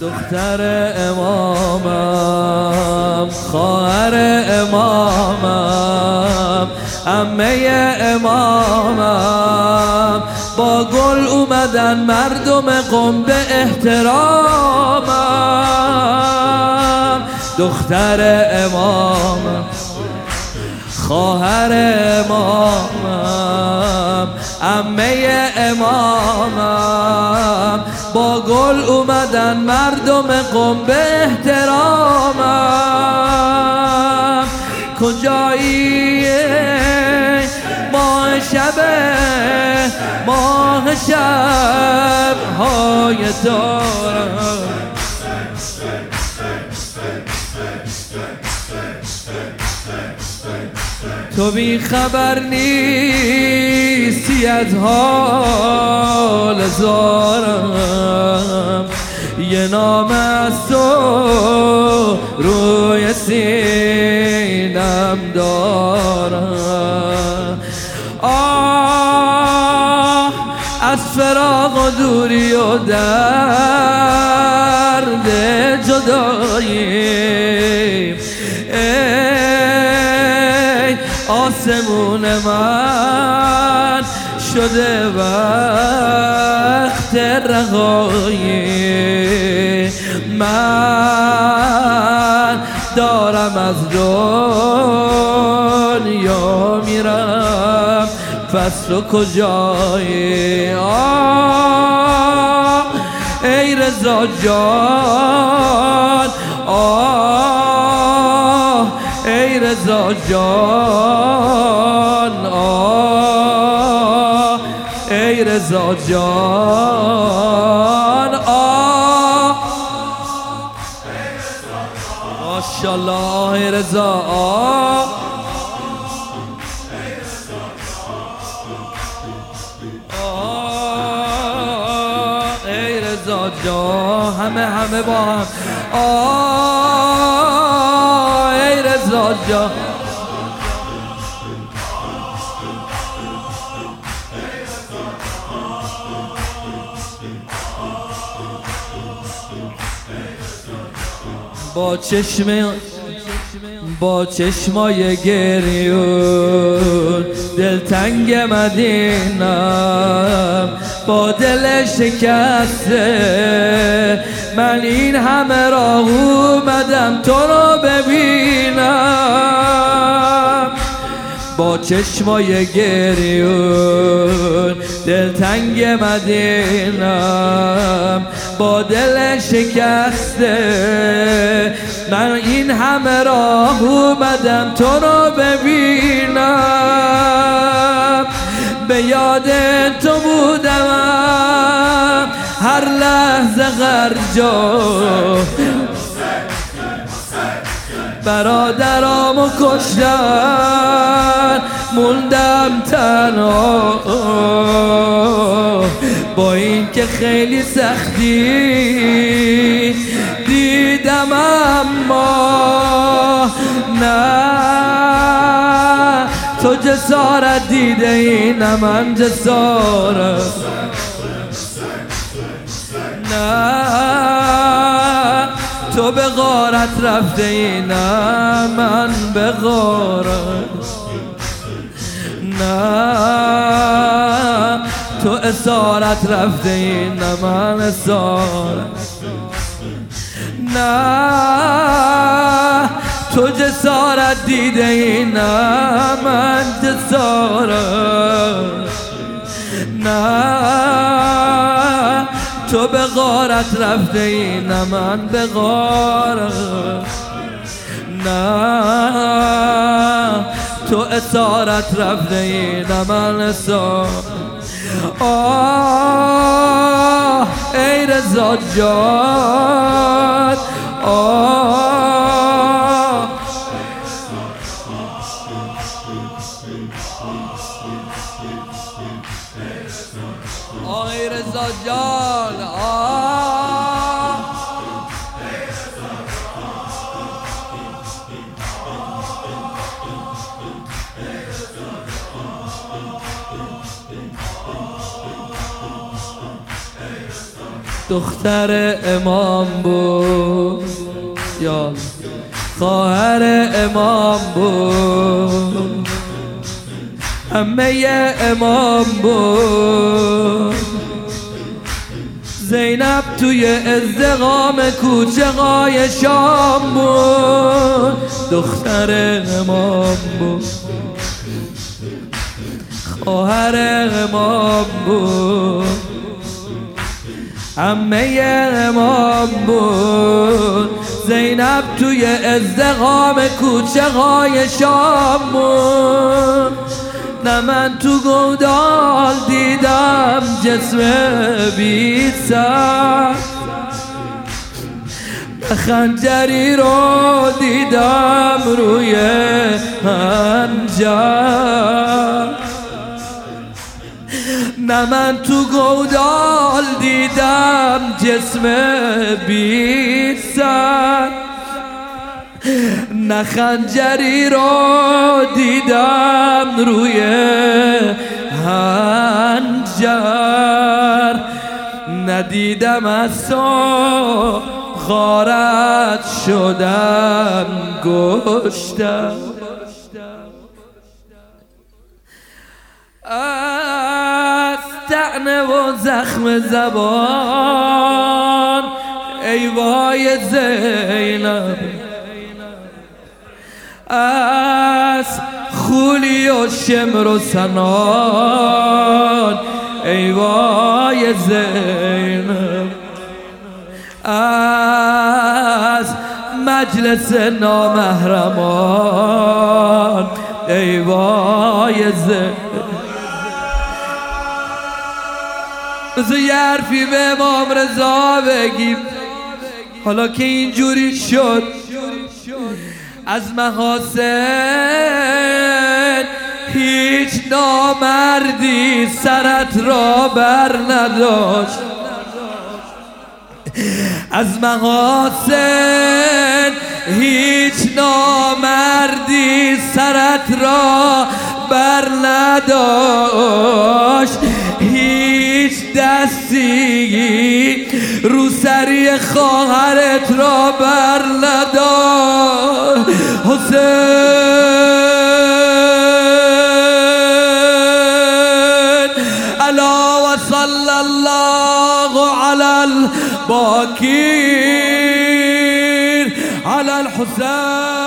دختر امامم خواهر امامم امه امامم. با گل اومدن مردم قم به احترامم. دختر امامم خواهر امامم امه امامم. اومدن مردم قم به احترامم. کجایی ماه شب ماه شب های دارم؟ تو بی خبر نیستی از حال زارم. یه نام از تو روی سینم دارم. آه از فراغ و دوری و درد جدایی. آسمون من شده وقت رهایی. از دنیا میرم. پس تو کجایی؟ آه ای رضا جان. آه ای رضا جان. آه ای رضا جان. ماشاءالله رضا. ای رضا جان همه همه با هم. آه ای رضا جان با چشم با چشمای گریون دلتنگ مدینم با دل شکسته. من این همه راه اومدم تو رو ببینم. با چشمای گریون دلتنگ مدینم با دل شکسته. من این همه راه اومدم تو رو ببینم. به یاد تو بودم. هر لحظه غرجا. برادرامو کشتن. موندم تنها. با این که خیلی سختی دیدم اما نه. تو جسارت دیده این من جسارت. نه. تو به غارت رفته اینم من به غارت. نه. اسارت رفته اینم من اسارت نه. تو جسارت دیده اینم من جسارت نه. تو به غارت رفته اینم من به غارت. نه. تو اسارت رفته اینم من اسارت آه ای رضا جان. آه آه ای رضا جان. آه. دختر امام بود یا خواهر امام بود. همه امام بود. زینب توی ازدقام کوچه قای شام بود. دختر امام بود. خواهر امام بود. همه امام بود. زینب توی ازدقام کوچه های شام بود. نه من تو گودال دیدم جسم بی سر. خنجری رو دیدم روی هنجر. نه من تو گودال دیدم جسم بی سر نه خنجری رو دیدم روی هنجر. ندیدم از تو غارت شدم گشتم. از تعنه و زخم زبان. ای وای زینب از خولی و شمر و سنان. ای وای زینب از مجلس نامحرمان. ای وای زینب. بذار یه حرفی به امام رضا بگیم. حالا که اینجوری شد از محاسن هیچ نامردی سرت را بر نداشت. از محاسن هیچ نامردی سرت را بر نداشت. دستی رو سری خواهرت را بر نداشت حسین. الا و صلی الله علی الباکیر على الحسين